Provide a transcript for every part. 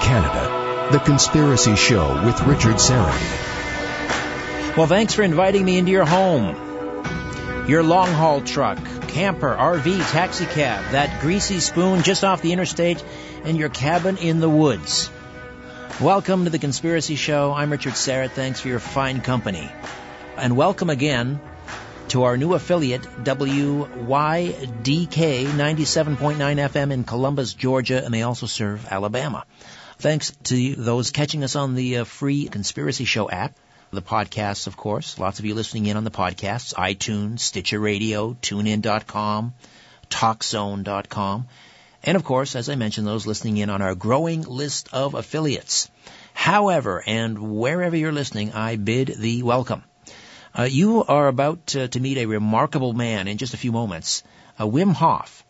Canada, The Conspiracy Show with Richard Syrett. Well, thanks for inviting me into your home. Your long haul truck, camper, RV, taxi cab, that greasy spoon just off the interstate, and your cabin in the woods. Welcome to The Conspiracy Show. I'm Richard Syrett. Thanks for your fine company. And welcome again to our new affiliate, WYDK 97.9 FM in Columbus, Georgia, and they also serve Alabama. Thanks to those catching us on the uh, free Conspiracy Show app, the podcasts, of course. Lots of you listening in on the podcasts, iTunes, Stitcher Radio, TuneIn.com, TalkZone.com. And of course, as I mentioned, those listening in on our growing list of affiliates. However, and wherever you're listening, I bid thee welcome. Uh, you are about to, to, meet a remarkable man in just a few moments. Uh, Wim Hof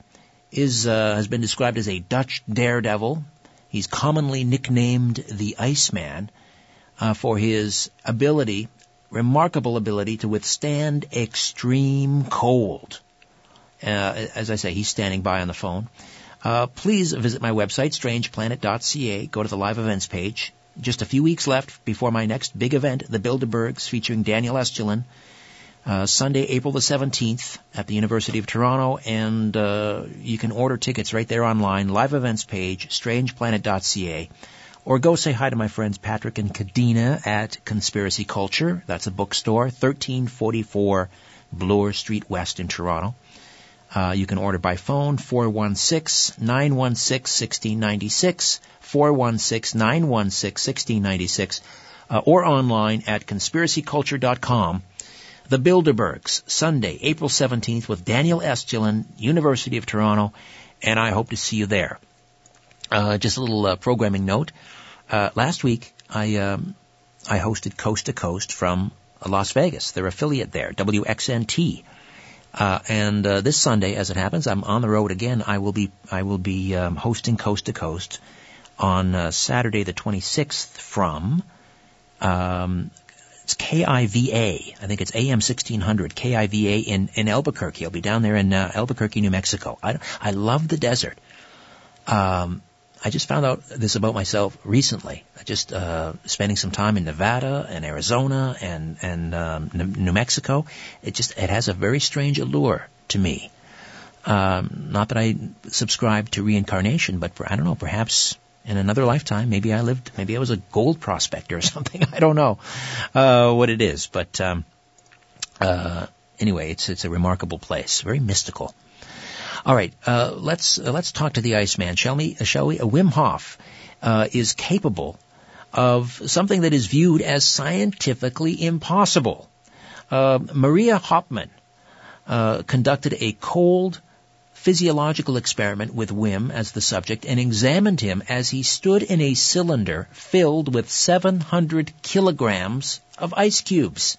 is uh, has been described as a Dutch daredevil. He's commonly nicknamed the Iceman uh, for his ability, remarkable ability to withstand extreme cold. Uh, as I say, he's standing by on the phone. Uh, please visit my website, strangeplanet.ca. Go to the live events page just a few weeks left before my next big event, the Bilderbergs, featuring Daniel Estulin, uh, Sunday, April the 17th at the University of Toronto, and uh, you can order tickets right there online, live events page, strangeplanet.ca, or go say hi to my friends Patrick and Kadena at Conspiracy Culture. That's a bookstore, 1344 Bloor Street West in Toronto. Uh, you can order by phone, 416-916-1696, 416-916-1696, uh, or online at conspiracyculture.com. The Bilderbergs, Sunday, April 17th with Daniel Estulin, University of Toronto, and I hope to see you there. Uh, just a little uh, programming note. Uh, last week, I, um, I hosted Coast to Coast from Las Vegas, their affiliate there, WXNT. Uh, and uh, this Sunday, as it happens, I'm on the road again. I will be I will be um, hosting Coast to Coast on uh, Saturday the 26th from um, it's KIVA. I think it's AM 1600 KIVA in in Albuquerque. I'll be down there in uh, Albuquerque, New Mexico. I I love the desert. Um, I just found out this about myself recently. Just uh, spending some time in Nevada and Arizona and and um, New Mexico. It just it has a very strange allure to me. Um, not that I subscribe to reincarnation, but for, I don't know. Perhaps in another lifetime, maybe I lived. Maybe I was a gold prospector or something. I don't know uh, what it is, but um, uh, anyway, it's it's a remarkable place, very mystical. All right, uh, let's uh, let's talk to the Iceman, shall we? Uh, shall we? Uh, Wim Hof uh, is capable of something that is viewed as scientifically impossible. Uh, Maria Hopman conducted a cold physiological experiment with Wim as the subject and examined him as he stood in a cylinder filled with 700 kilograms of ice cubes.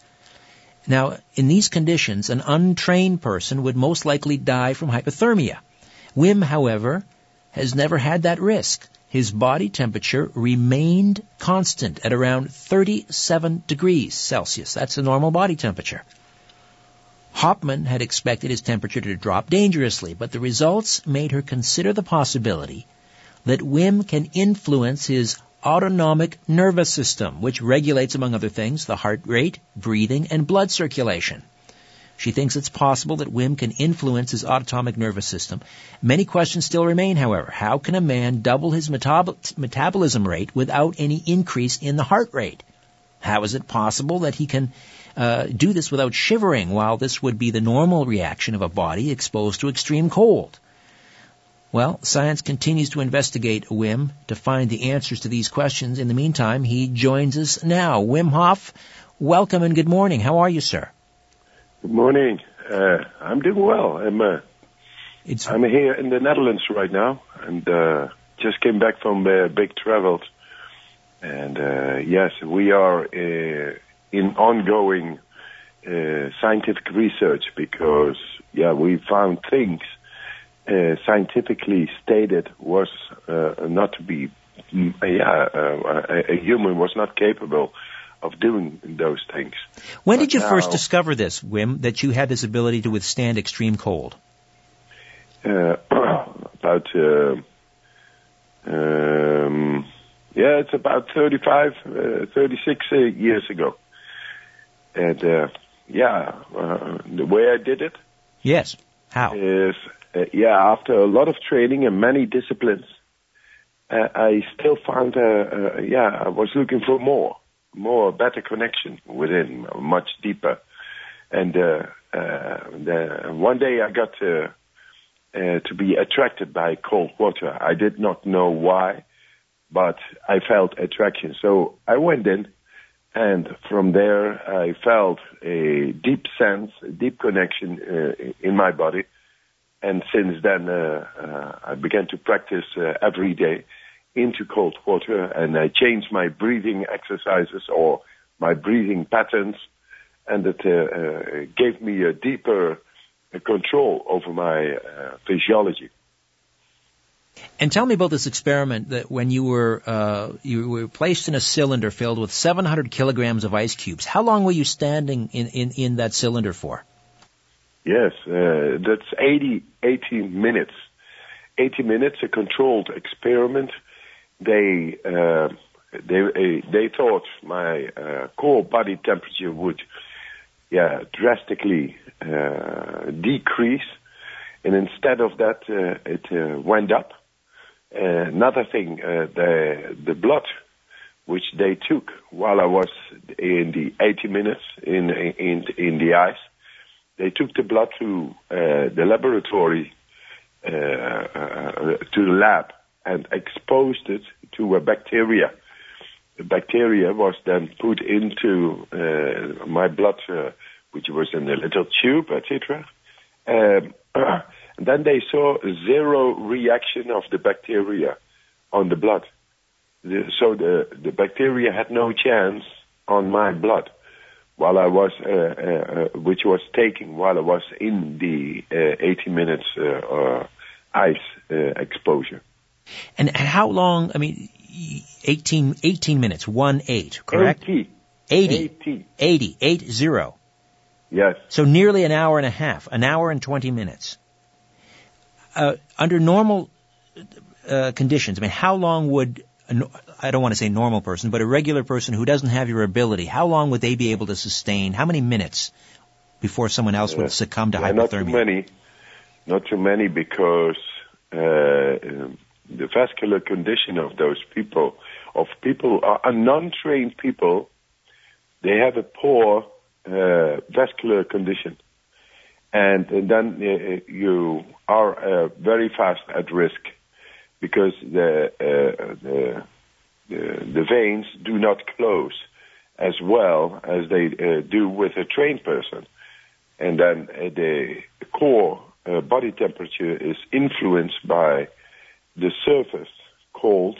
Now, in these conditions, an untrained person would most likely die from hypothermia. Wim, however, has never had that risk. His body temperature remained constant at around 37 degrees Celsius. That's the normal body temperature. Hopman had expected his temperature to drop dangerously, but the results made her consider the possibility that Wim can influence his autonomic nervous system, which regulates, among other things, the heart rate, breathing, and blood circulation. She thinks it's possible that Wim can influence his autonomic nervous system. Many questions still remain, however. How can a man double his metab- metabolism rate without any increase in the heart rate? How is it possible that he can uh, do this without shivering, while this would be the normal reaction of a body exposed to extreme cold? Well, science continues to investigate Wim to find the answers to these questions. In the meantime, he joins us now. Wim Hof, welcome and good morning. How are you, sir? Good morning. Uh, I'm doing well. I'm uh, it's... I'm here in the Netherlands right now, and uh, just came back from uh, big travels. And uh, yes, we are uh, in ongoing scientific research because yeah, we found things uh, scientifically stated was uh, not to be, mm, yeah, uh, a, a, human was not capable of doing those things. When but did you now, first discover this, Wim, that you had this ability to withstand extreme cold? Uh, about uh, Um, yeah, it's about 35, uh, 36 uh, years ago. And uh, yeah, uh, the way I did it. Yes. How? Is uh, yeah, after a lot of training and many disciplines, uh, I still found uh, uh, yeah, I was looking for more, more better connection within, much deeper. And uh, uh, the, one day I got to uh, to be attracted by cold water. I did not know why, but I felt attraction. So I went in and from there, I felt a deep sense, a deep connection uh, in my body. And since then, uh, uh, I began to practice uh, every day into cold water and I changed my breathing exercises or my breathing patterns and it uh, uh, gave me a deeper control over my physiology. And tell me about this experiment that when you were uh, you were placed in a cylinder filled with 700 kilograms of ice cubes. How long were you standing in in, in that cylinder for? Yes, uh, that's 80 80 minutes. 80 minutes, a controlled experiment. They uh, they uh, they thought my uh, core body temperature would yeah drastically uh, decrease, and instead of that, it went up another thing, uh, the the blood which they took while I was in the 80 minutes in in in the ice, they took the blood to uh, the laboratory uh, uh, to the lab and exposed it to a bacteria. The bacteria was then put into uh, my blood, uh, which was in a little tube, etc. Um, And then they saw zero reaction of the bacteria on the blood. The, so the, the bacteria had no chance on my blood while I was, uh, uh, uh which was taking while I was in the uh, 80 minutes uh, uh, ice exposure. And how long, I mean, 18, 18 minutes, 1 8, correct? 80. 80. 80. 80, 8 0. Yes. So nearly an hour and a half, an hour and 20 minutes uh, under normal uh, conditions, I mean, how long would I don't want to say normal person, but a regular person who doesn't have your ability, how long would they be able to sustain? How many minutes before someone else would succumb to yeah, hypothermia? Not too many. Not too many because uh, the vascular condition of those people, of people, are non-trained people, they have a poor uh, vascular condition and, then uh, you are uh, very fast at risk because the, uh, the, the, the veins do not close as well as they do with a trained person, and then the core body temperature is influenced by the surface cold,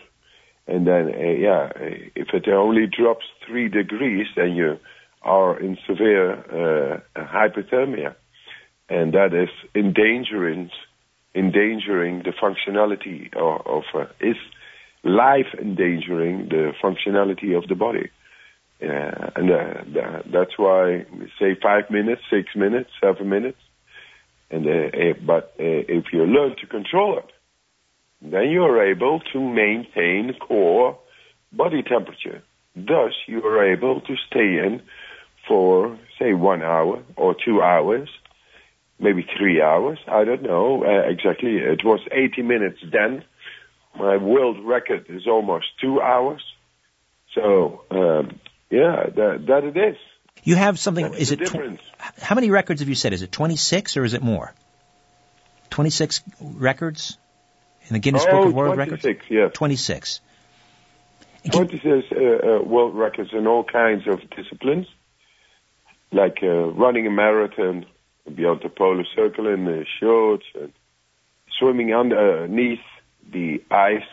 and then yeah, if it only drops three degrees, then you are in severe hypothermia and that is endangering endangering the functionality of, of uh, is life endangering the functionality of the body. Uh, and uh, that's why say five minutes, six minutes, seven minutes. And uh, eh, but uh, if you learn to control it, then you are able to maintain core body temperature. Thus, you are able to stay in for say one hour or two hours maybe three hours. I don't know uh, exactly. It was 80 minutes then. My world record is almost two hours. So um, yeah, that, that it is. You have something. That's is it difference? Tw- how many records have you said? Is it 26 or is it more? 26 records in the Guinness oh, Book of World 26, Records. Yes. 26. 26 uh, uh, world records in all kinds of disciplines, like uh, running a marathon, beyond the polar circle in the shorts and swimming underneath the ice.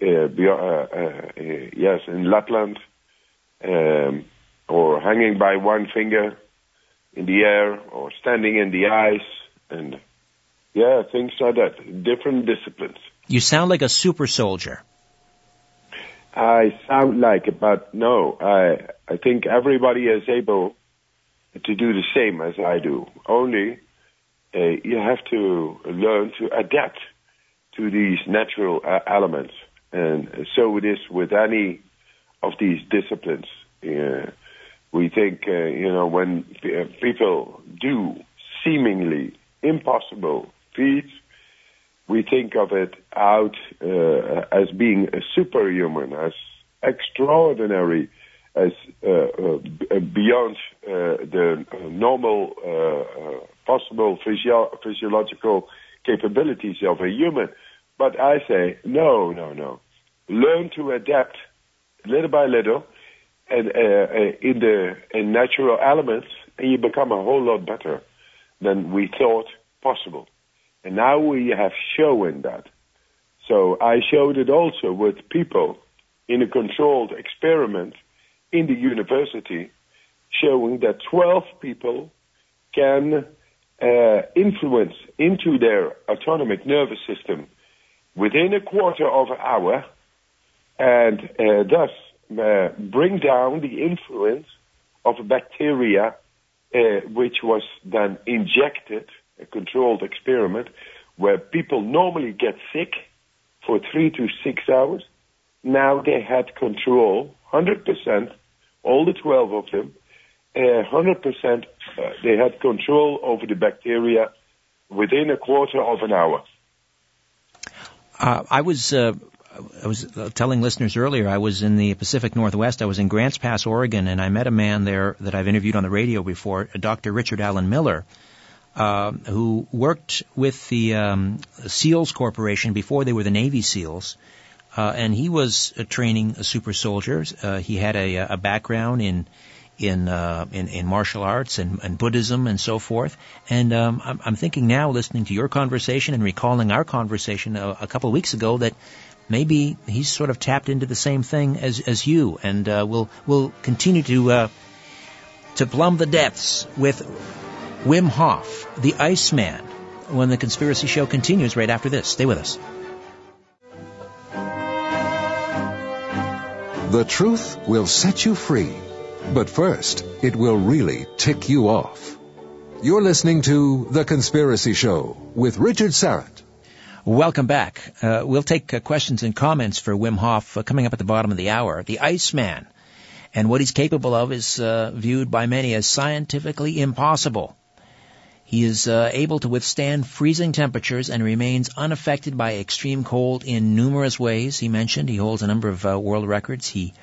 Uh, beyond, uh, uh, yes, in Lapland, um, or hanging by one finger in the air, or standing in the ice, and yeah, things like that. Different disciplines. You sound like a super soldier. I sound like it, but no, I I think everybody is able to do the same as I do. Only uh, you have to learn to adapt to these natural uh, elements. And so it is with any of these disciplines. Uh, we think, uh, you know, when p- uh, people do seemingly impossible feats, we think of it out uh, as being a superhuman, as extraordinary, as uh, uh, beyond uh, the normal possible physio- physiological capabilities of a human. But I say, no, no, no. Learn to adapt little by little and in the in natural elements, and you become a whole lot better than we thought possible. And now we have shown that. So I showed it also with people in a controlled experiment in the university showing that 12 people can uh, influence into their autonomic nervous system within a quarter of an hour and uh, thus uh, bring down the influence of a bacteria uh, which was then injected a controlled experiment where people normally get sick for three to six hours. Now they had control, 100%, all the 12 of them, uh, 100%, uh, they had control over the bacteria within a quarter of an hour. Uh, I was uh, I was telling listeners earlier, I was in the Pacific Northwest. I was in Grants Pass, Oregon, and I met a man there that I've interviewed on the radio before, Dr. Richard Alan Miller, uh, who worked with the um, SEALs Corporation before they were the Navy SEALs. Uh, and he was uh, training super soldiers. Uh, he had a, a background in in, uh, in in martial arts and, and Buddhism and so forth. And um, I'm, I'm thinking now, listening to your conversation and recalling our conversation a, a couple of weeks ago, that maybe he's sort of tapped into the same thing as as you, and uh, we'll we'll continue to uh, to plumb the depths with Wim Hof, the Iceman, when the conspiracy show continues right after this. Stay with us. The truth will set you free, but first, it will really tick you off. You're listening to The Conspiracy Show with Richard Syrett. Welcome back. Uh, we'll take uh, questions and comments for Wim Hof uh, coming up at the bottom of the hour. The Iceman. And what he's capable of is uh, viewed by many as scientifically impossible. He is uh, able to withstand freezing temperatures and remains unaffected by extreme cold in numerous ways. He mentioned he holds a number of uh, world records. He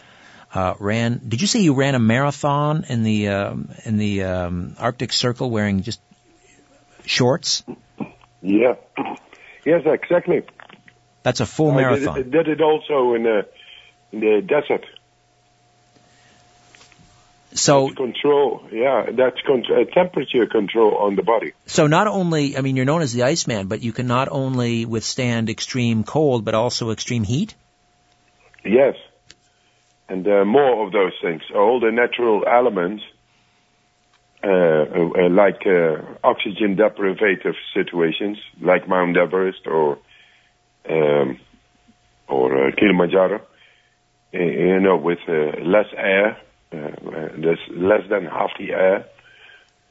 uh, ran. Did you say you ran a marathon in the um, in the um, Arctic Circle wearing just shorts? Yeah. Yes, exactly. That's a full marathon. I did, did it also in the, in the desert. So that's control, yeah, that's con- uh, temperature control on the body. So not only, I mean, you're known as the Iceman, but you can not only withstand extreme cold, but also extreme heat. Yes, and uh, more of those things. All the natural elements uh, uh, like uh, oxygen deprivative situations, like Mount Everest or um, or Kilimanjaro. You know, with less air, there's less than half the air,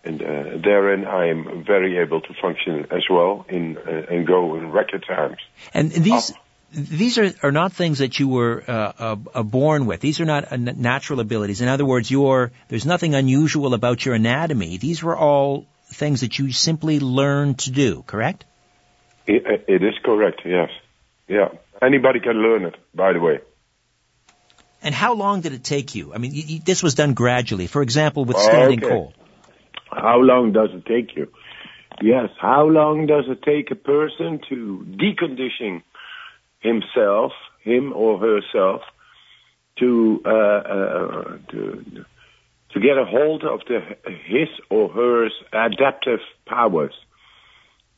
and uh, therein I am very able to function as well in uh, and go in record times. And these these are, are not things that you were uh, uh, uh born with. These are not uh, natural abilities. In other words, your there's nothing unusual about your anatomy. These were all things that you simply learned to do. Correct? it, it is correct. Yes. Yeah. Anybody can learn it. By the way. And how long did it take you? I mean, you, you, this was done gradually. For example, with standing okay. cold. How long does it take you? Yes. How long does it take a person to decondition himself, him or herself, to uh, uh, to to get a hold of the his or her adaptive powers.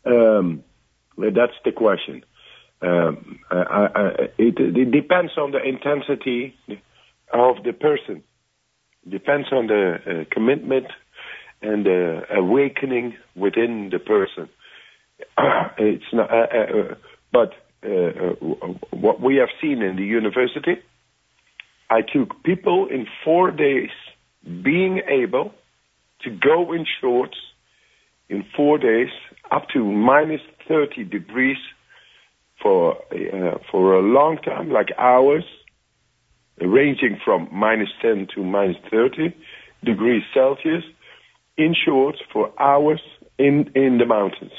Um, that's the question. Um, I, it, it, depends on the intensity of the person. Depends on the uh, commitment and the awakening within the person. it's not, uh, uh, but uh, uh, what we have seen in the university, I took people in four days being able to go in shorts in four days up to minus 30 degrees for uh, for a long time, like hours, ranging from minus 10 to minus 30 degrees Celsius, in shorts for hours in in the mountains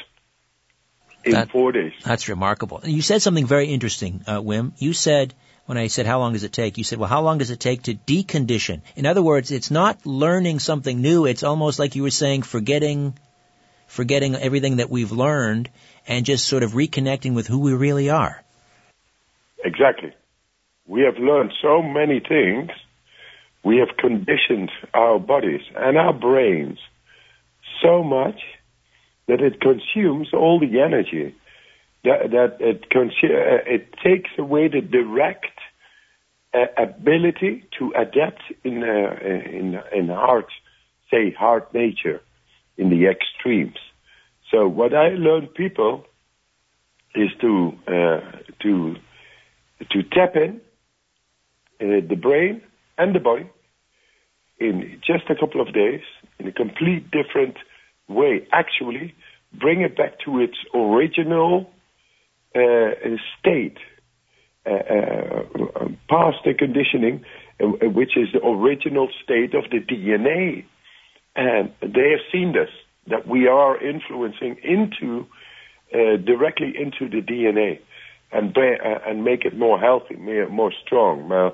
in that, four days. That's remarkable. And you said something very interesting, uh, Wim. You said when I said how long does it take, you said, well, how long does it take to decondition? In other words, it's not learning something new. It's almost like you were saying, forgetting, forgetting everything that we've learned and just sort of reconnecting with who we really are. Exactly. We have learned so many things. We have conditioned our bodies and our brains so much that it consumes all the energy. That, that it, consu- uh, it takes away the direct uh, ability to adapt in, uh, in, in hard, say, hard nature, in the extremes. So what I learn people is to uh, to to tap in uh, the brain and the body in just a couple of days in a complete different way. Actually, bring it back to its original uh, state, uh, uh, past the conditioning, uh, which is the original state of the DNA. And they have seen this, that we are influencing into uh, directly into the DNA and uh, and make it more healthy, more, more strong. Uh,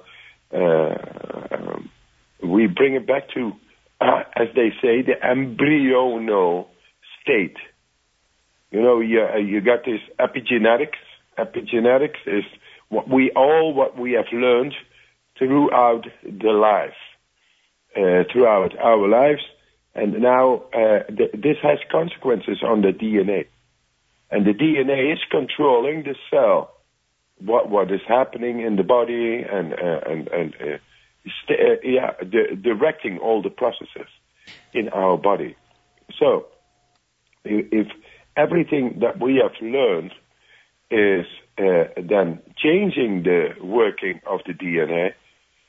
um, we bring it back to, uh, as they say, the embryonal state. You know, you, uh, you got this epigenetics. Epigenetics is what we all what we have learned throughout the life, uh, throughout our lives, and now th- this has consequences on the DNA. And the DNA is controlling the cell, what what is happening in the body, and uh, and and uh, st- uh, yeah, di- directing all the processes in our body. So, if everything that we have learned is uh, then changing the working of the DNA,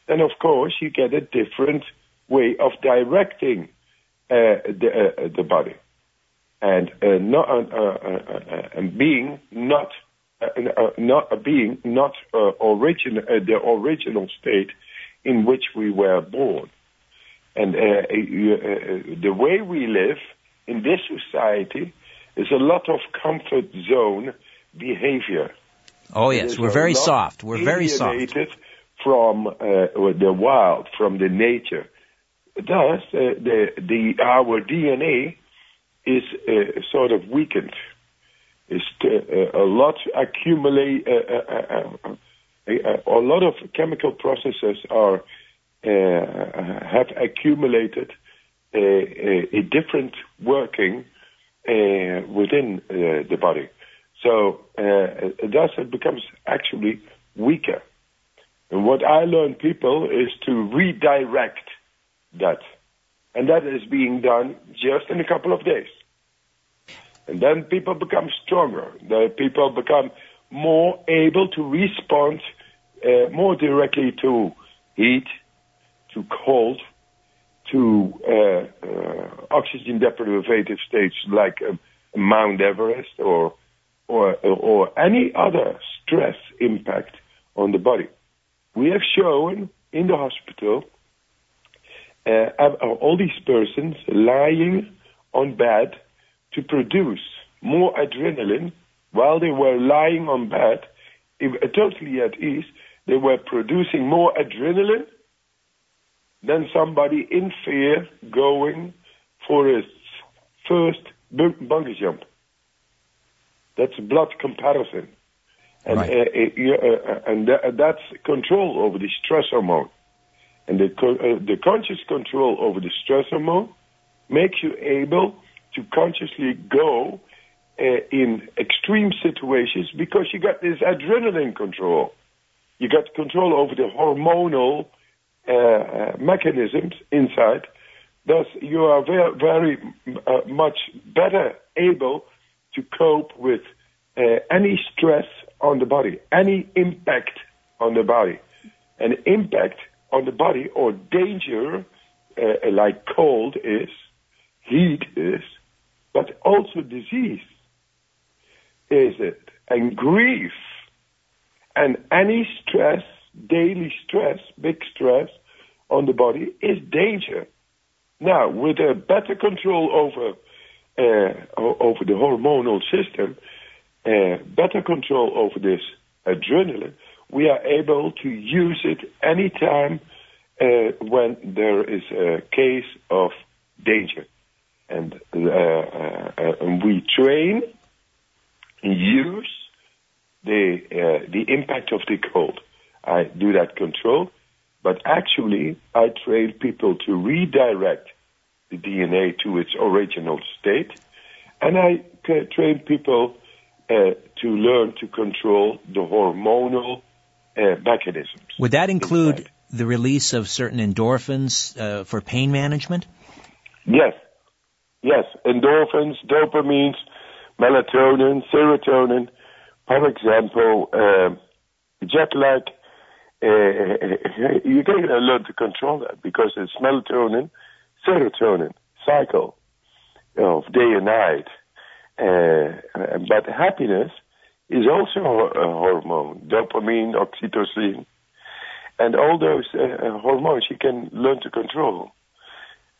then of course you get a different way of directing uh, Uh, the uh, the body and uh, not uh, uh, uh and being not uh, not a being not origin the original state in which we were born, and the way we live in this society is a lot of comfort zone behavior. Oh yes, we're very soft. We're very soft. From uh, the wild, from the nature. Thus, uh, the the our DNA is uh, sort of weakened. Is uh, uh, a lot accumulate uh, uh, uh a lot of chemical processes are have accumulated a, a different working within the body. So thus it becomes actually weaker. And what I learn people is to redirect that. And that is being done just in a couple of days. And then people become stronger. The people become more able to respond uh, more directly to heat, to cold, to uh, uh, oxygen deprivative states like um, Mount Everest or, or, or any other stress impact on the body. We have shown in the hospital all these persons lying on bed to produce more adrenaline while they were lying on bed, if, uh, totally at ease, they were producing more adrenaline than somebody in fear going for his first bungee jump. That's blood comparison. And, right. uh, uh, uh and th- that's control over the stress hormone. And the, uh, the conscious control over the stress hormone makes you able to consciously go uh, in extreme situations because you got this adrenaline control. You got control over the hormonal uh, uh mechanisms inside. Thus, you are very, very uh, much better able to cope with uh, any stress on the body, any impact on the body. An impact on the body or danger, uh, like cold is, heat is, but also disease is it, and grief And any stress, daily stress, big stress on the body is danger. Now, with a better control over uh, over the hormonal system, uh, better control over this adrenaline, we are able to use it anytime uh, when there is a case of danger. And, uh, uh, and we train, use the, uh, the impact of the cold. I do that control, but actually I train people to redirect the DNA to its original state, and I train people uh, to learn to control the hormonal uh, mechanisms. Would that include the release of certain endorphins uh, for pain management? Yes, yes, endorphins, dopamines, melatonin, serotonin. For example, uh, jet lag. Uh, you can learn to control that because it's melatonin, serotonin cycle of day and night. Uh, but happiness is also a hormone, dopamine, oxytocin, and all those uh, hormones you can learn to control.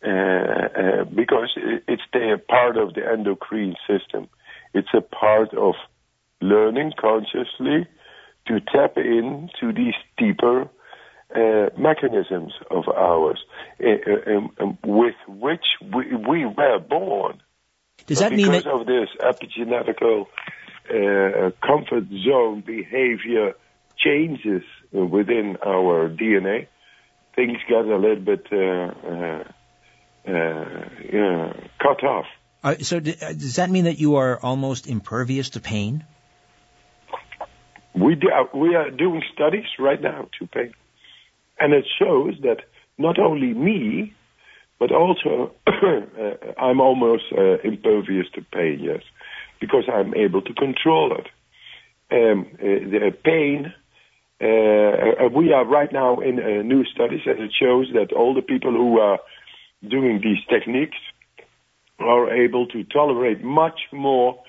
Uh, uh, because it's a part of the endocrine system. It's a part of learning consciously to tap into these deeper uh, mechanisms of ours uh, um, um, with which we, we, were born. Does that mean that because of this epigenetical uh, comfort zone behavior changes within our DNA, things get a little bit uh, uh, cut off. Uh, so d- uh, does that mean that you are almost impervious to pain? We do, we are doing studies right now to pain, and it shows that not only me, but also uh, I'm almost uh, impervious to pain. Yes, because I'm able to control it. Um, uh, the pain. Uh, we are right now in new studies, and it shows that all the people who are doing these techniques are able to tolerate much more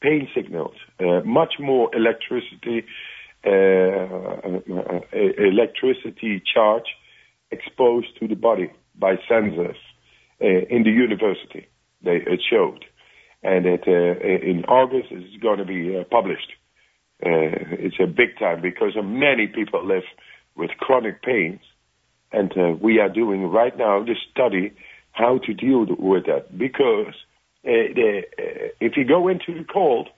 pain signals, uh, much more electricity, uh, uh, electricity charge exposed to the body by sensors uh, in the university. They, it showed, and it, uh, in August it's going to be uh, published. it's a big time because many people live with chronic pains and uh, we are doing right now the study how to deal with that because uh, the, uh, if you go into the cold,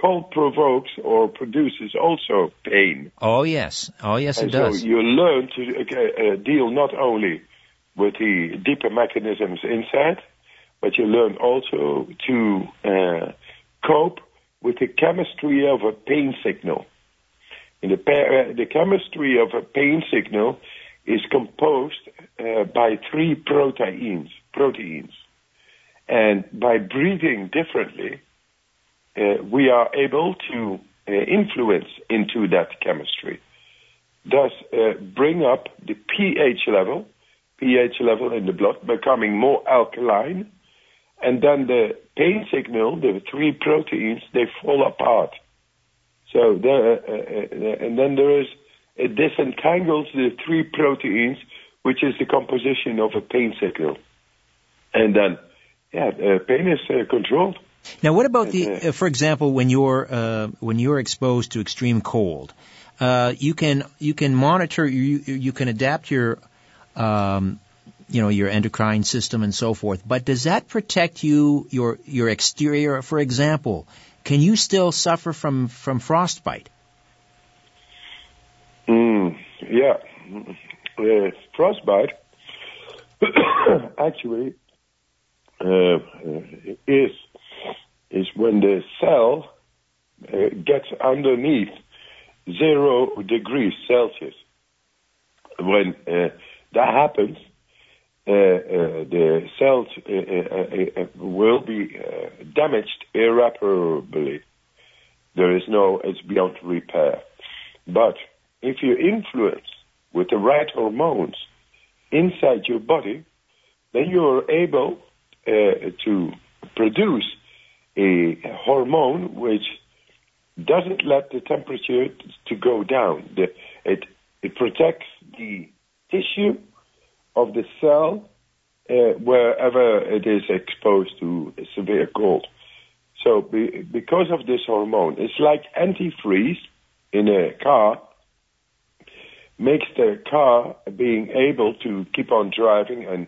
cold provokes or produces also pain. Oh yes, oh yes, and it does. So you learn to uh, uh, deal not only with the deeper mechanisms inside, but you learn also to uh, cope with the chemistry of a pain signal. In the, the chemistry of a pain signal is composed uh, by three proteins. Proteins, and by breathing differently, uh, we are able to uh, influence into that chemistry. Thus, uh, bring up the pH level, pH level in the blood, becoming more alkaline, and then the pain signal, the three proteins, they fall apart. So there, uh, uh, and then there is it disentangles the three proteins, which is the composition of a pain signal. And then, yeah, uh, pain is uh, controlled. Now, what about the, uh, uh, for example, when you're uh, when you're exposed to extreme cold, uh, you can you can monitor you you can adapt your um, you know your endocrine system and so forth. But does that protect you your your exterior? For example, can you still suffer from from frostbite? Mm, yeah, uh, frostbite actually uh, is is when the cell uh, gets underneath zero degrees Celsius. When uh, that happens, uh, uh, Uh, uh, the cells uh, will be damaged irreparably. There is no, it's beyond repair. But if you influence with the right hormones inside your body, then you're able uh, to produce a hormone which doesn't let the temperature to go down. The, it it protects the tissue of the cell uh, wherever it is exposed to severe cold. So be, because of this hormone, it's like antifreeze in a car makes the car being able to keep on driving and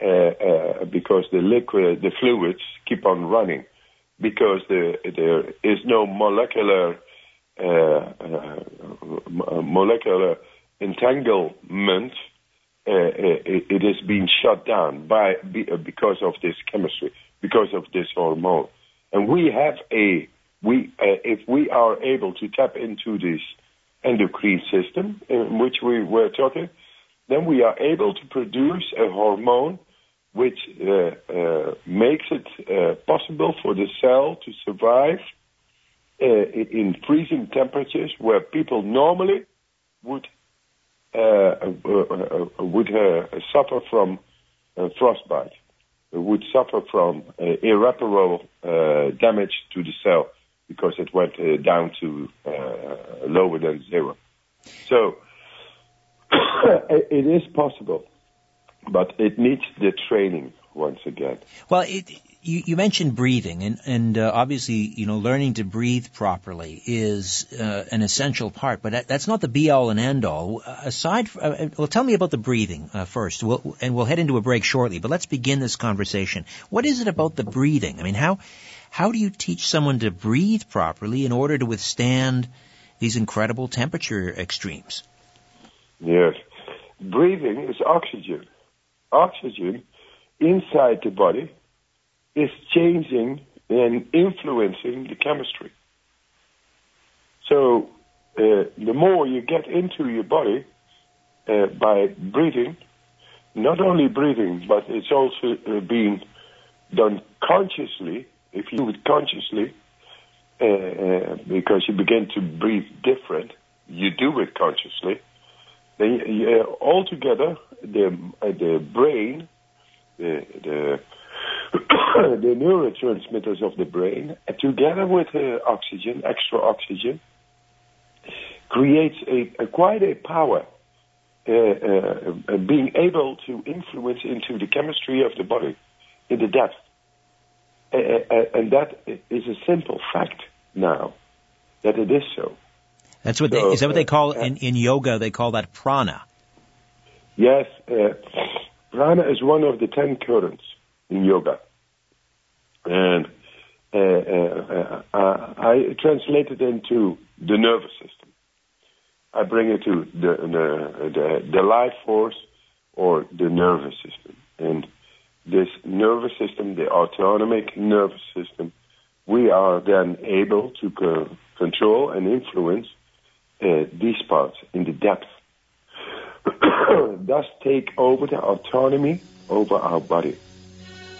uh, uh, because the liquid, the fluids keep on running because the, there is no molecular uh, uh molecular entanglement. Uh, it, it is being shut down by because of this chemistry, because of this hormone, and we have a we if we are able to tap into this endocrine system in which we were talking, then we are able to produce a hormone which uh, uh, makes it uh, possible for the cell to survive uh, in freezing temperatures where people normally would uh, uh, Uh, would uh, suffer from uh, frostbite, would suffer from irreparable damage to the cell because it went down to lower than zero. So it is possible but it needs the training once again. Well, it, you, you, mentioned breathing, and, and uh, obviously, you know, learning to breathe properly is uh, an essential part. But that, that's not the be all and end all. Aside, from, uh, well, tell me about the breathing uh, first, we'll, and we'll head into a break shortly. But let's begin this conversation. What is it about the breathing? I mean, how how do you teach someone to breathe properly in order to withstand these incredible temperature extremes? Yes, breathing is oxygen oxygen inside the body is changing and influencing the chemistry. So uh, the more you get into your body uh, by breathing, not only breathing, but it's also uh, being done consciously. If you do it consciously, uh, uh, because you begin to breathe different, you do it consciously then altogether the uh, the brain, the the, the neurotransmitters of the brain, together with uh, oxygen, extra oxygen, creates a, a quite a power. Uh, uh, being able to influence into the chemistry of the body in the depth. and that is a simple fact now that it is so. That's what so, they, is that what they call uh, in, in yoga? They call that prana. Yes, uh, prana is one of the ten currents in yoga, and uh, uh, uh I translate it into the nervous system. I bring it to the the, the, the life force or the nervous system, and this nervous system, the autonomic nervous system, we are then able to co- control and influence uh, these parts in the depth, thus take over the autonomy over our body.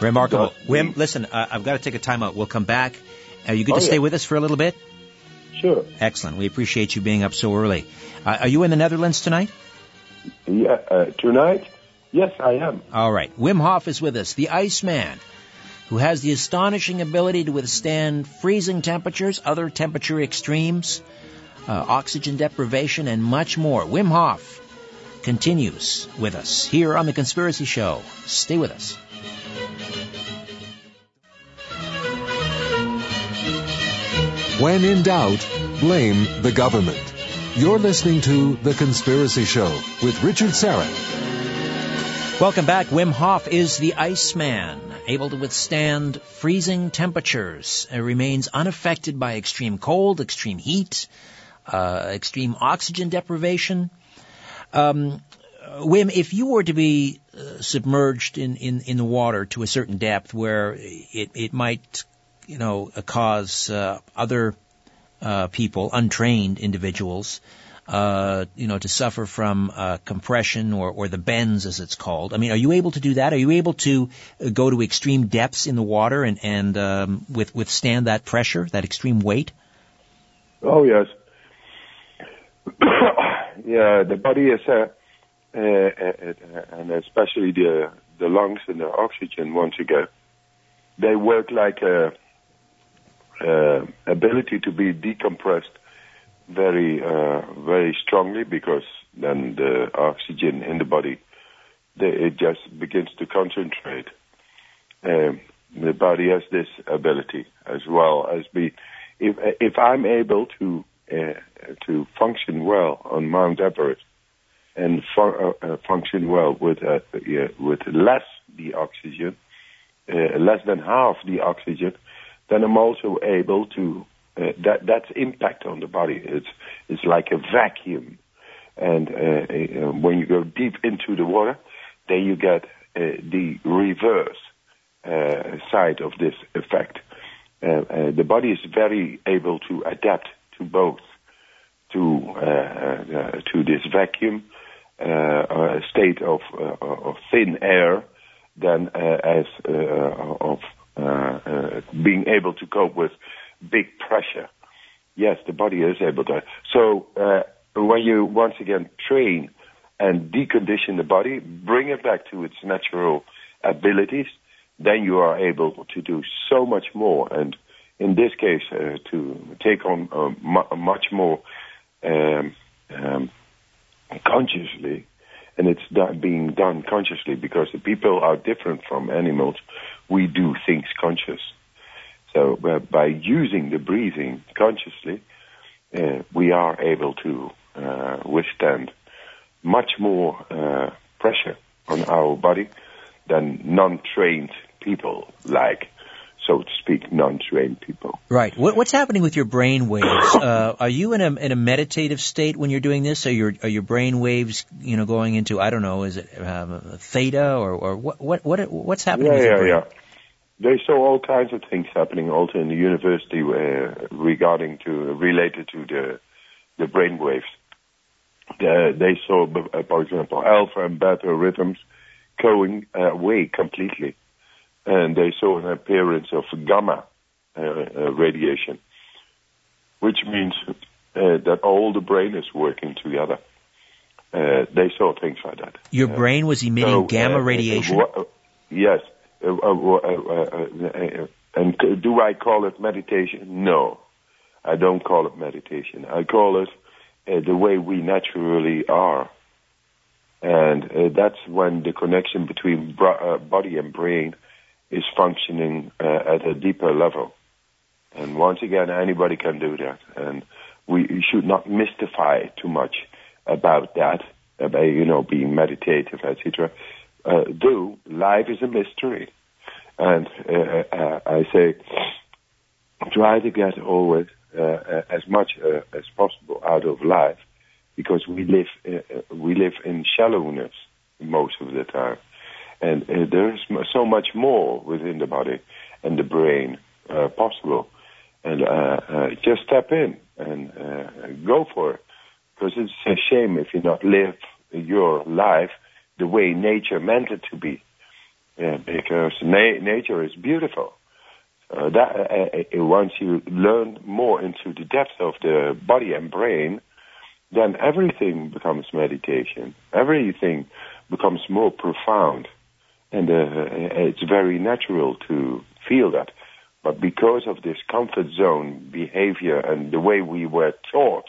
Remarkable. Wim, listen, uh, I've got to take a time out. We'll come back. Are you good oh, to stay with us for a little bit? Sure. Excellent. We appreciate you being up so early. Uh, are you in the Netherlands tonight? Yeah, uh, tonight? Yes, I am. All right. Wim Hof is with us, the Iceman, who has the astonishing ability to withstand freezing temperatures, other temperature extremes, uh, oxygen deprivation, and much more. Wim Hof continues with us here on The Conspiracy Show. Stay with us. When in doubt, blame the government. You're listening to The Conspiracy Show with Richard Syrett. Welcome back. Wim Hof is the Iceman, able to withstand freezing temperatures. Remains unaffected by extreme cold, extreme heat, uh, extreme oxygen deprivation. Um, Wim, if you were to be uh, submerged in, in, in the water to a certain depth where it, it might, you know, cause uh, other uh, people, untrained individuals, uh, you know, to suffer from uh, compression or, or the bends, as it's called. I mean, are you able to do that? Are you able to uh, go to extreme depths in the water and, and um, with, withstand that pressure, that extreme weight? Oh yes, yeah, the body is, uh, uh, uh, and especially the the lungs and the oxygen. Once again, they work like a uh, ability to be decompressed very, uh, very strongly because then the oxygen in the body, the, it just begins to concentrate. Um, the body has this ability as well as be. If if I'm able to uh, to function well on Mount Everest and fu- uh, uh function well with uh, yeah, with less the oxygen, uh, less than half the oxygen, then I'm also able to uh, that that's impact on the body. It's it's like a vacuum, and uh, uh, when you go deep into the water, then you get uh, the reverse uh, side of this effect. Uh, the body is very able to adapt to both, to to this vacuum state of of thin air, than as of being able to cope with big pressure. Yes, the body is able to. So uh, when you once again train and decondition the body, bring it back to its natural abilities, then you are able to do so much more. And in this case, uh, to take on uh, mu- much more um, um, consciously, and it's done, being done consciously because the people are different from animals. We do things conscious. So uh, by using the breathing consciously, uh, we are able to uh, withstand much more uh, pressure on our body than non-trained people like so to speak, non-trained people. Right. What, what's happening with your brain waves? Uh, are you in a in a meditative state when you're doing this? Are your are your brain waves, you know, going into I don't know, is it uh, theta or or what what what what's happening? Yeah, yeah, yeah they saw all kinds of things happening also in the university uh, regarding to related to the the brain waves. The, they saw, uh, for example, alpha and beta rhythms going uh, away completely, and they saw an appearance of gamma uh, uh radiation, which means uh, that all the brain is working together. they saw things like that. Your brain was emitting so, gamma radiation. yes, uh, uh, uh, and do I call it meditation? No, I don't call it meditation. I call it the way we naturally are. And uh, that's when the connection between uh, body and brain is functioning uh, at a deeper level. And once again, anybody can do that. And we should not mystify too much about that, about, you know, being meditative, etc uh, do, life is a mystery. And uh, uh, I say, try to get always uh, as much uh, as possible out of life, because we live uh, we live in shallowness most of the time, and there is so much more within the body and the brain possible, and just step in and go for it, because it's a shame if you not live your life the way nature meant it to be, yeah, because na- nature is beautiful. Uh, that uh, uh, once you learn more into the depth of the body and brain, then everything becomes meditation. Everything becomes more profound, and uh, it's very natural to feel that. But because of this comfort zone behavior and the way we were taught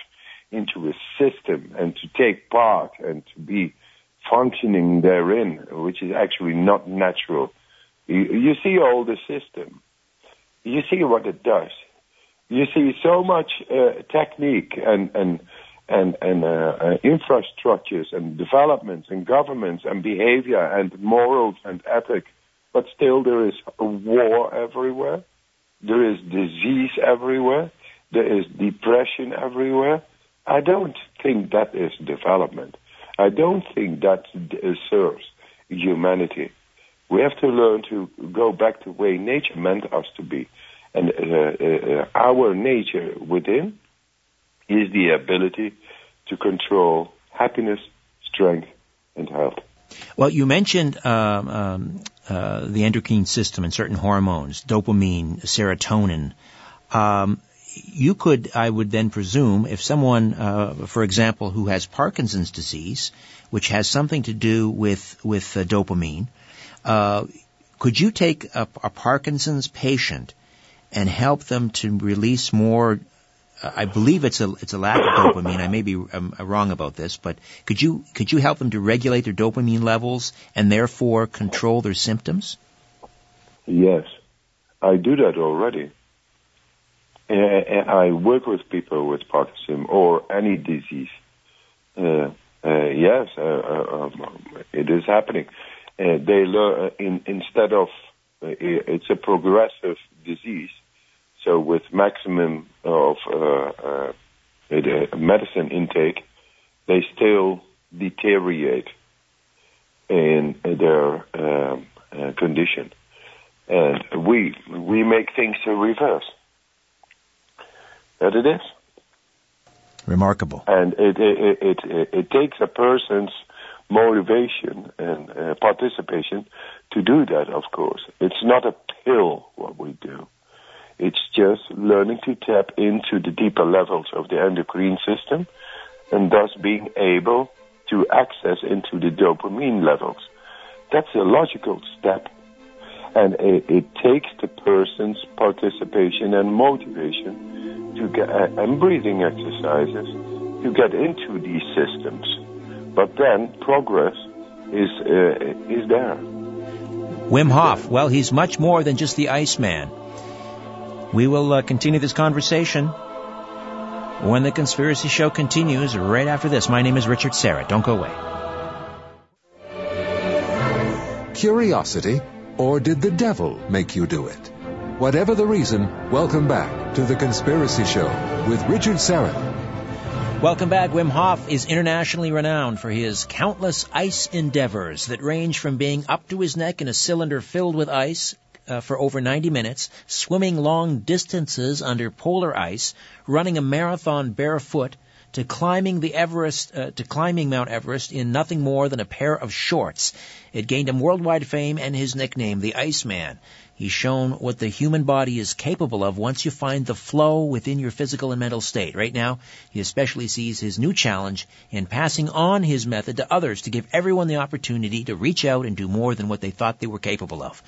into a system and to take part and to be functioning therein, which is actually not natural. You, you see all the system. You see what it does. You see so much uh, technique and and and and uh, uh, infrastructures and developments and governments and behavior and morals and ethics, but still there is war everywhere. There is disease everywhere. There is depression everywhere. I don't think that is development. I don't think that serves humanity. We have to learn to go back to the way nature meant us to be. And uh, uh, our nature within is the ability to control happiness, strength, and health. Well, you mentioned um, um, uh, the endocrine system and certain hormones, dopamine, serotonin. Um, you could, I would then presume, if someone, uh, for example, who has Parkinson's disease, which has something to do with with uh, dopamine, could you take a, a, Parkinson's patient and help them to release more I believe it's a it's a lack of dopamine. I may be um, wrong about this, but could you could you help them to regulate their dopamine levels and therefore control their symptoms? Yes, I do that already. I work with people with Parkinson or any disease. Uh, uh, yes, uh, uh um, it is happening. Uh, they learn in, instead of it's a progressive disease so with maximum of uh, uh, medicine intake, they still deteriorate in their um, uh, condition, and we we make things to reverse. That it is. Remarkable. And it it it, it, it takes a person's motivation and uh, participation to do that. Of course, it's not a pill what we do. It's just learning to tap into the deeper levels of the endocrine system and thus being able to access into the dopamine levels. That's a logical step. And it, it takes the person's participation and motivation to get, uh, and breathing exercises to get into these systems. But then progress is, uh, is there. Wim Hof, well, he's much more than just the Iceman. We will uh, continue this conversation when the Conspiracy Show continues right after this. My name is Richard Syrett. Don't go away. Curiosity, or did the devil make you do it? Whatever the reason, welcome back to the Conspiracy Show with Richard Syrett. Welcome back. Wim Hof is internationally renowned for his countless ice endeavors that range from being up to his neck in a cylinder filled with ice uh, for over 90 minutes, swimming long distances under polar ice, running a marathon barefoot, to climbing the Everest, uh, to climbing Mount Everest in nothing more than a pair of shorts. It gained him worldwide fame and his nickname, the Iceman. He's shown what the human body is capable of once you find the flow within your physical and mental state. Right now, he especially sees his new challenge in passing on his method to others to give everyone the opportunity to reach out and do more than what they thought they were capable of.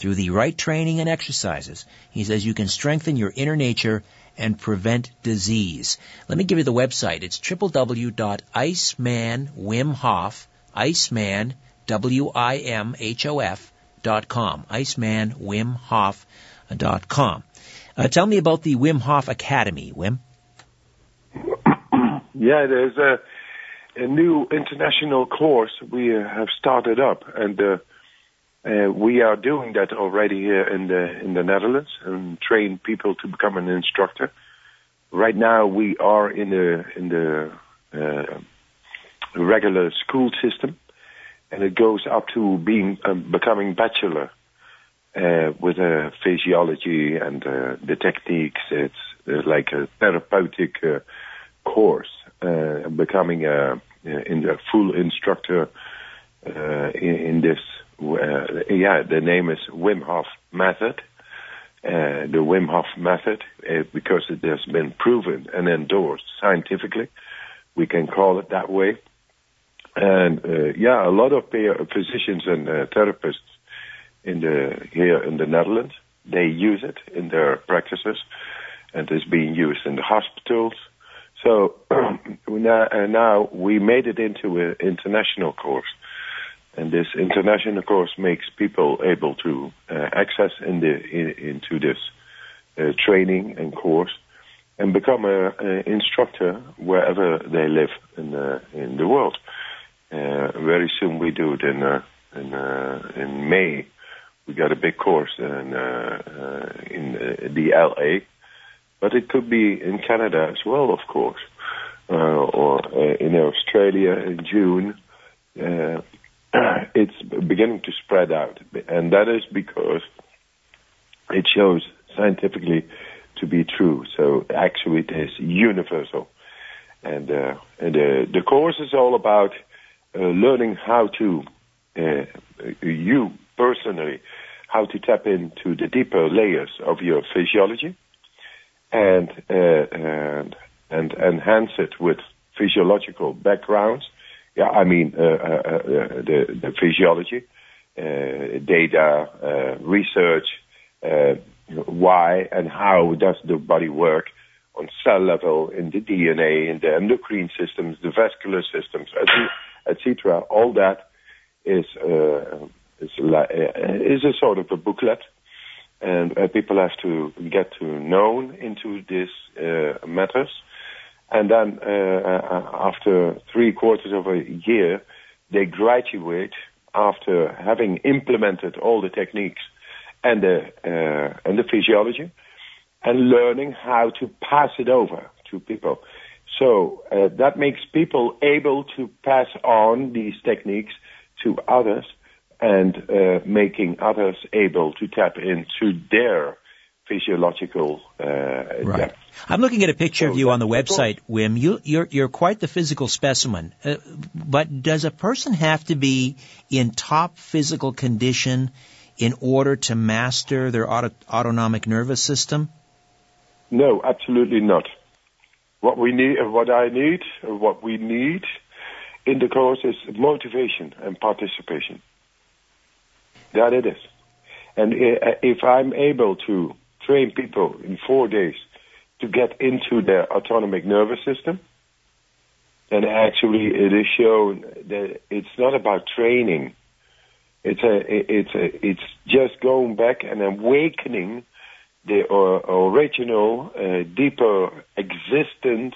Through the right training and exercises, he says you can strengthen your inner nature and prevent disease. Let me give you the website. It's www.icemanwimhof, Iceman, W-I-M-H-O-F, dot com, icemanwimhof dot com. Uh, tell me about the Wim Hof Academy, Wim. Yeah, there's a, a new international course we have started up, and uh, we are doing that already here in the in the Netherlands and train people to become an instructor. Right now, we are in the in the uh, regular school system, and it goes up to being um, becoming bachelor uh, with a physiology and uh, the techniques. It's uh, like a therapeutic uh, course, becoming a full instructor in, in this uh, yeah, the name is Wim Hof method. Uh, the Wim Hof method, uh, because it has been proven and endorsed scientifically, we can call it that way. And uh, yeah, a lot of physicians and uh, therapists in the here in the Netherlands they use it in their practices, and it's being used in the hospitals. So now, uh, now we made it into an international course. And this international course makes people able to uh, access in the, in, into this uh, training and course and become an instructor wherever they live in the, in the world. Uh, very soon we do it in, uh, in, uh, in May. We got a big course in, uh, in the LA, but it could be in Canada as well, of course, or in Australia in June. Uh, it's beginning to spread out, and that is because it shows scientifically to be true. So actually, it is universal, and uh, and uh, the course is all about uh, learning how to uh, you personally how to tap into the deeper layers of your physiology, and uh, and and enhance it with physiological backgrounds yeah, I mean, uh, uh, uh, the, the physiology, data, research, why and how does the body work on cell level, in the DNA, in the endocrine systems, the vascular systems, etc. All that is is, is a sort of a booklet, and people have to get to know into these uh, matters. And then uh, uh, after three quarters of a year, they graduate after having implemented all the techniques and the uh, and the physiology, and learning how to pass it over to people. So uh, that makes people able to pass on these techniques to others, and uh, making others able to tap into their physiological uh, right. Depth. I'm looking at a picture so of you on the website, Wim. You, are you're, you're quite the physical specimen. Uh, but does a person have to be in top physical condition in order to master their auto, autonomic nervous system? No, absolutely not. What we need, what I need, what we need in the course is motivation and participation. That it is. And if I'm able to train people in four days to get into their autonomic nervous system. And actually, it is shown that it's not about training. It's a, it's a, it's just going back and awakening the uh, original, uh, deeper existence,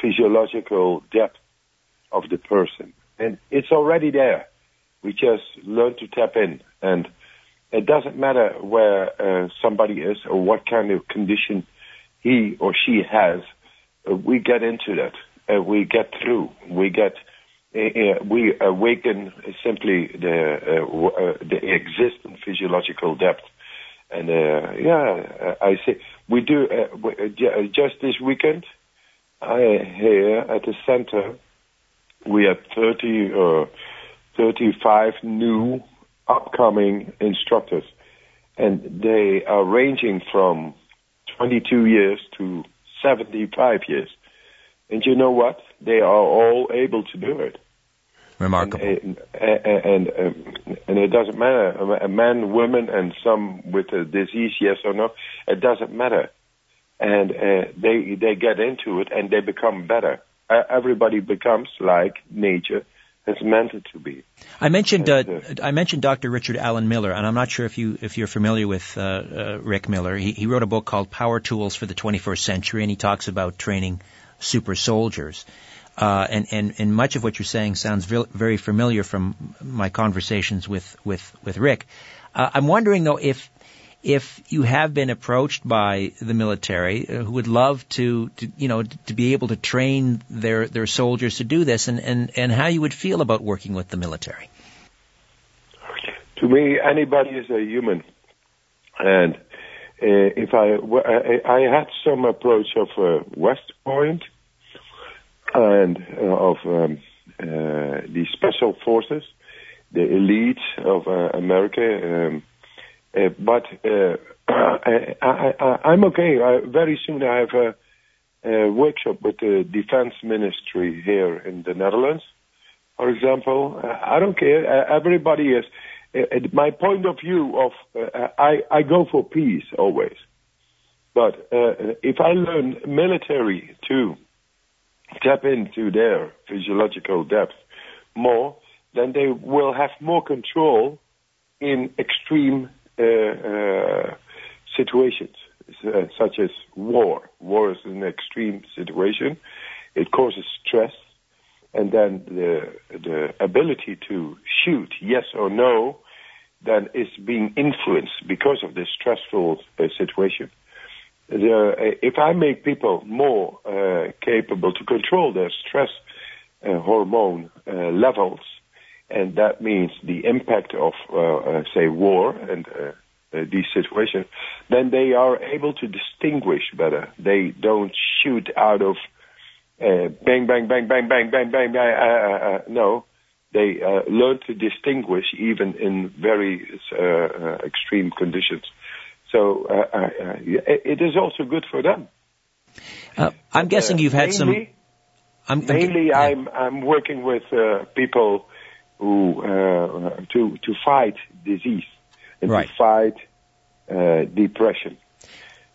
physiological depth of the person. And it's already there. We just learn to tap in and it doesn't matter where uh, somebody is or what kind of condition he or she has. Uh, we get into that. Uh, we get through. We get. Uh, uh, we awaken simply the uh, the existing physiological depth. And yeah, I say we do. just this weekend, I here at the center, we have 30 or 35 new upcoming instructors, and they are ranging from 22 years to 75 years. And you know what? They are all able to do it. Remarkable. And and, and, and it doesn't matter a man, woman, and some with a disease, yes or no. It doesn't matter, and uh, they they get into it and they become better. Everybody becomes like nature it's meant it to be. I mentioned uh, I mentioned Dr. Richard Alan Miller, and I'm not sure if you if you're familiar with uh, uh, Rick Miller. He, he wrote a book called Power Tools for the 21st Century, and he talks about training super soldiers. Uh, and, and, and much of what you're saying sounds very, very familiar from my conversations with, with, with Rick. Uh, I'm wondering though if if you have been approached by the military uh, who would love to, to, you know, to be able to train their, their soldiers to do this and, and, and how you would feel about working with the military. To me, anybody is a human. And uh, if I, I, had some approach of uh, West Point and uh, of um, uh, the special forces, the elite of uh, America, um, uh, but uh, I, am okay. I, very soon I have a, a, workshop with the defense ministry here in the Netherlands. For example, I don't care. everybody is. my point of view of I, I go for peace always. But uh, if I learn military to tap into their physiological depth more, then they will have more control in extreme uh, uh, situations, uh, such as war. War is an extreme situation. It causes stress, and then the the ability to shoot yes or no then is being influenced because of this stressful uh, situation. The, if I make people more uh, capable to control their stress uh, hormone levels, and that means the impact of, uh, uh say, war and uh, uh, these situations, then they are able to distinguish better. They don't shoot out of bang, bang, bang, bang, bang, bang, bang, bang. no, they learn to distinguish even in very extreme conditions. So it is also good for them. I'm guessing you've had mainly, some. I'm, mainly, I'm, I'm working with people who uh, to to fight disease and right. to fight uh, depression.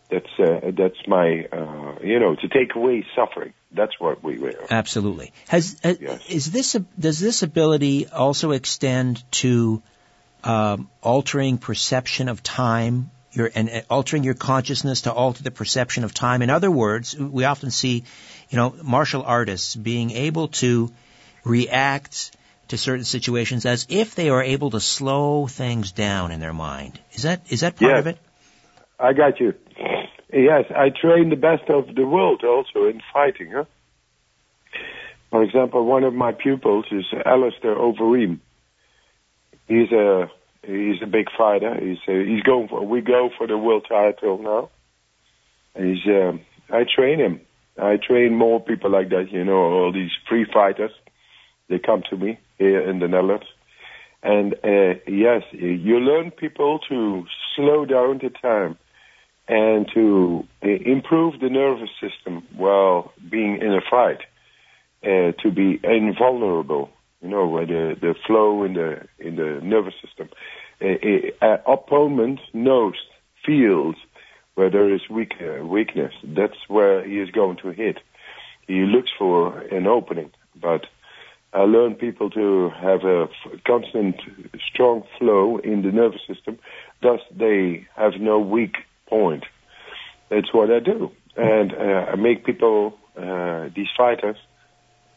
That's uh, that's my uh, you know to take away suffering. That's what we were. Absolutely. Has uh, yes. is this does this ability also extend to um, altering perception of time? Your, and uh, altering your consciousness to alter the perception of time. In other words, we often see, you know, martial artists being able to react to certain situations as if they are able to slow things down in their mind. Is that is that part yes. of it? I got you. Yes, I train the best of the world also in fighting. Huh? For example, one of my pupils is Alistair Overeem. He's a he's a big fighter. He's a, he's going for we go for the world title now. He's um, I train him. I train more people like that. You know, all these free fighters. They come to me here in the Netherlands. And uh, yes, you learn people to slow down the time and to uh, improve the nervous system while being in a fight, uh, to be invulnerable. You know, where the the flow in the in the nervous system. Uh, uh, opponent knows, feels where there is weak, uh, weakness. That's where he is going to hit. He looks for an opening, but I learn people to have a constant, strong flow in the nervous system. Thus, they have no weak point. That's what I do. And uh, I make people, uh, these fighters,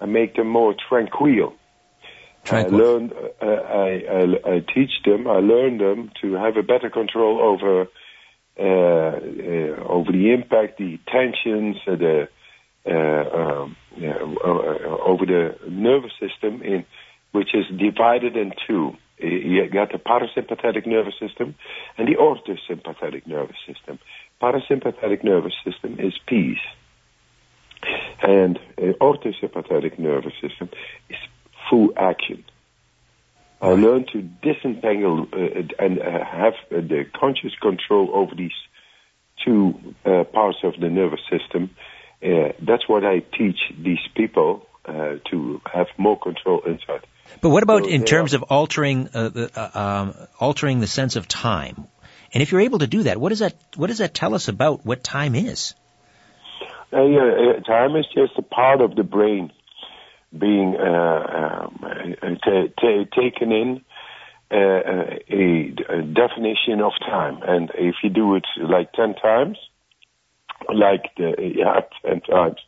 I make them more tranquil. Tranquil. I learn, uh, I, I, I, teach them, I learn them to have a better control over, uh, uh, over the impact, the tensions, uh, the, over the nervous system in, which is divided in two. You got the parasympathetic nervous system and the orthosympathetic nervous system parasympathetic nervous system is peace. And orthosympathetic nervous system is full action. I learned to disentangle uh, and uh, have uh, the conscious control over these two parts of the nervous system. Uh, that's what I teach these people to have more control inside. But what about so in terms are, of altering the um, altering the sense of time? And if you're able to do that, what does that what does that tell us about what time is? Uh, yeah, uh, time is just a part of the brain being uh, um, t- t- taken in uh, uh, a, a, definition of time, and if you do it like ten times, like the, yeah, ten times,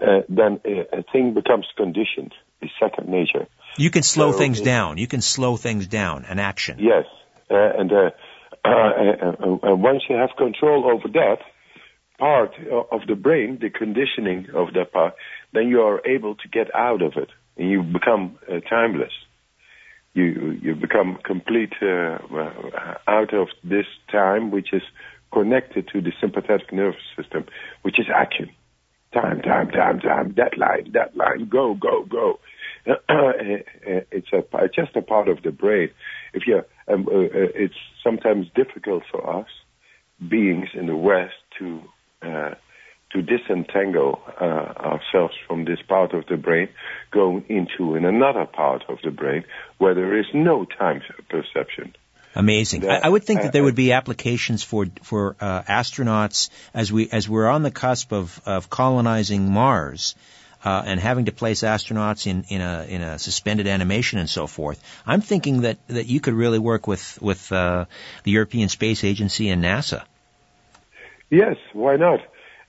uh, then a, a, thing becomes conditioned. It's second nature. You can slow so, things down. You can slow things down. An action. Yes, and uh, uh, once you have control over that part of the brain, the conditioning of that part, then you are able to get out of it, and you become uh, timeless. You you become complete uh, out of this time, which is connected to the sympathetic nervous system, which is action. Time, time, time, time. Deadline, deadline. Go, go, go. it's a just a part of the brain. If you, um, uh, uh, it's sometimes difficult for us beings in the West to uh, to disentangle uh, ourselves from this part of the brain, going into in another part of the brain where there is no time perception. Amazing. I, I, would think that there would be applications for for uh, astronauts as we as we're on the cusp of of colonizing Mars uh, and having to place astronauts in, in a in a suspended animation and so forth. I'm thinking that, that you could really work with with uh, the European Space Agency and NASA. Yes, why not?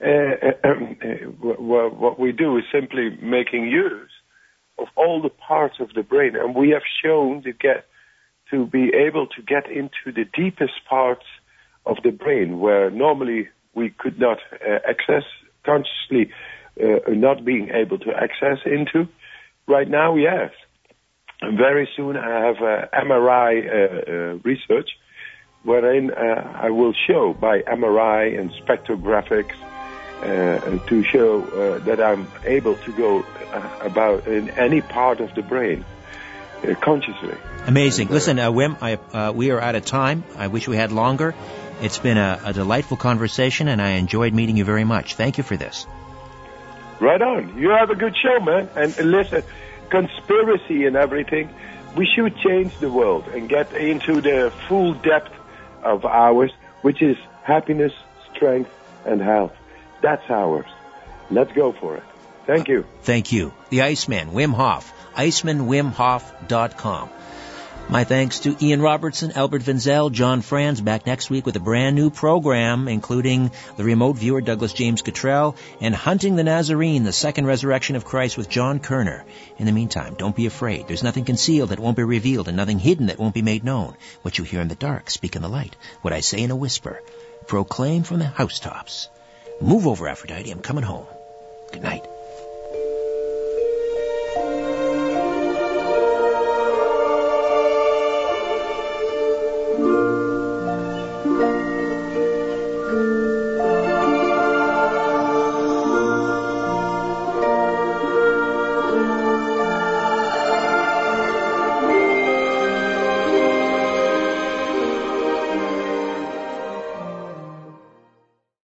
Uh, uh um, uh what we do is simply making use of all the parts of the brain, and we have shown to get to be able to get into the deepest parts of the brain where normally we could not uh, access consciously uh, not being able to access into? Right now, yes. And very soon I have uh, MRI uh, research wherein I will show by MRI and spectrographics uh, to show uh, that I'm able to go uh, about in any part of the brain Uh, consciously. Amazing. And, Listen, uh, Wim, I, uh, we are out of time. I wish we had longer. It's been a, a delightful conversation, and I enjoyed meeting you very much. Thank you for this. Right on. You have a good show, man. And, listen, conspiracy and everything, we should change the world and get into the full depth of ours, which is happiness, strength, and health. That's ours. Let's go for it. Thank you. Thank you. The Iceman, Wim Hof. IcemanWimHof.com. My thanks to Ian Robertson, Albert Vinzel, John Franz, back next week with a brand new program, including the remote viewer Douglas James Cottrell and Hunting the Nazarene, the second resurrection of Christ with John Kerner. In the meantime, don't be afraid. There's nothing concealed that won't be revealed and nothing hidden that won't be made known. What you hear in the dark, speak in the light. What I say in a whisper, proclaim from the housetops. Move over, Aphrodite. I'm coming home. Good night.